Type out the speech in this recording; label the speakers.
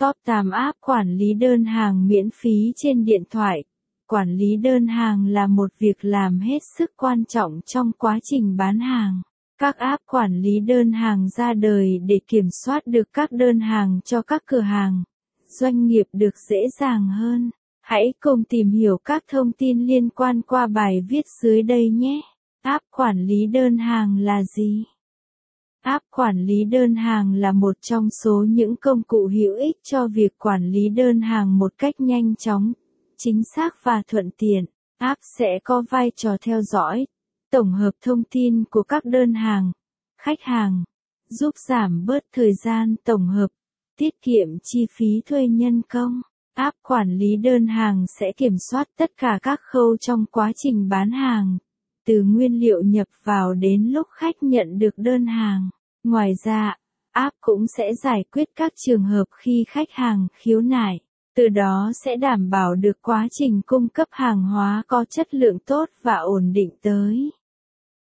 Speaker 1: Top 8 app quản lý đơn hàng miễn phí trên điện thoại. Quản lý đơn hàng là một việc làm hết sức quan trọng trong quá trình bán hàng. Các app quản lý đơn hàng ra đời để kiểm soát được các đơn hàng cho các cửa hàng, doanh nghiệp được dễ dàng hơn. Hãy cùng tìm hiểu các thông tin liên quan qua bài viết dưới đây nhé. App quản lý đơn hàng là gì? App quản lý đơn hàng là một trong số những công cụ hữu ích cho việc quản lý đơn hàng một cách nhanh chóng, chính xác và thuận tiện. App sẽ có vai trò theo dõi, tổng hợp thông tin của các đơn hàng, khách hàng, giúp giảm bớt thời gian tổng hợp, tiết kiệm chi phí thuê nhân công. App quản lý đơn hàng sẽ kiểm soát tất cả các khâu trong quá trình bán hàng, từ nguyên liệu nhập vào đến lúc khách nhận được đơn hàng. Ngoài ra, app cũng sẽ giải quyết các trường hợp khi khách hàng khiếu nại, từ đó sẽ đảm bảo được quá trình cung cấp hàng hóa có chất lượng tốt và ổn định tới.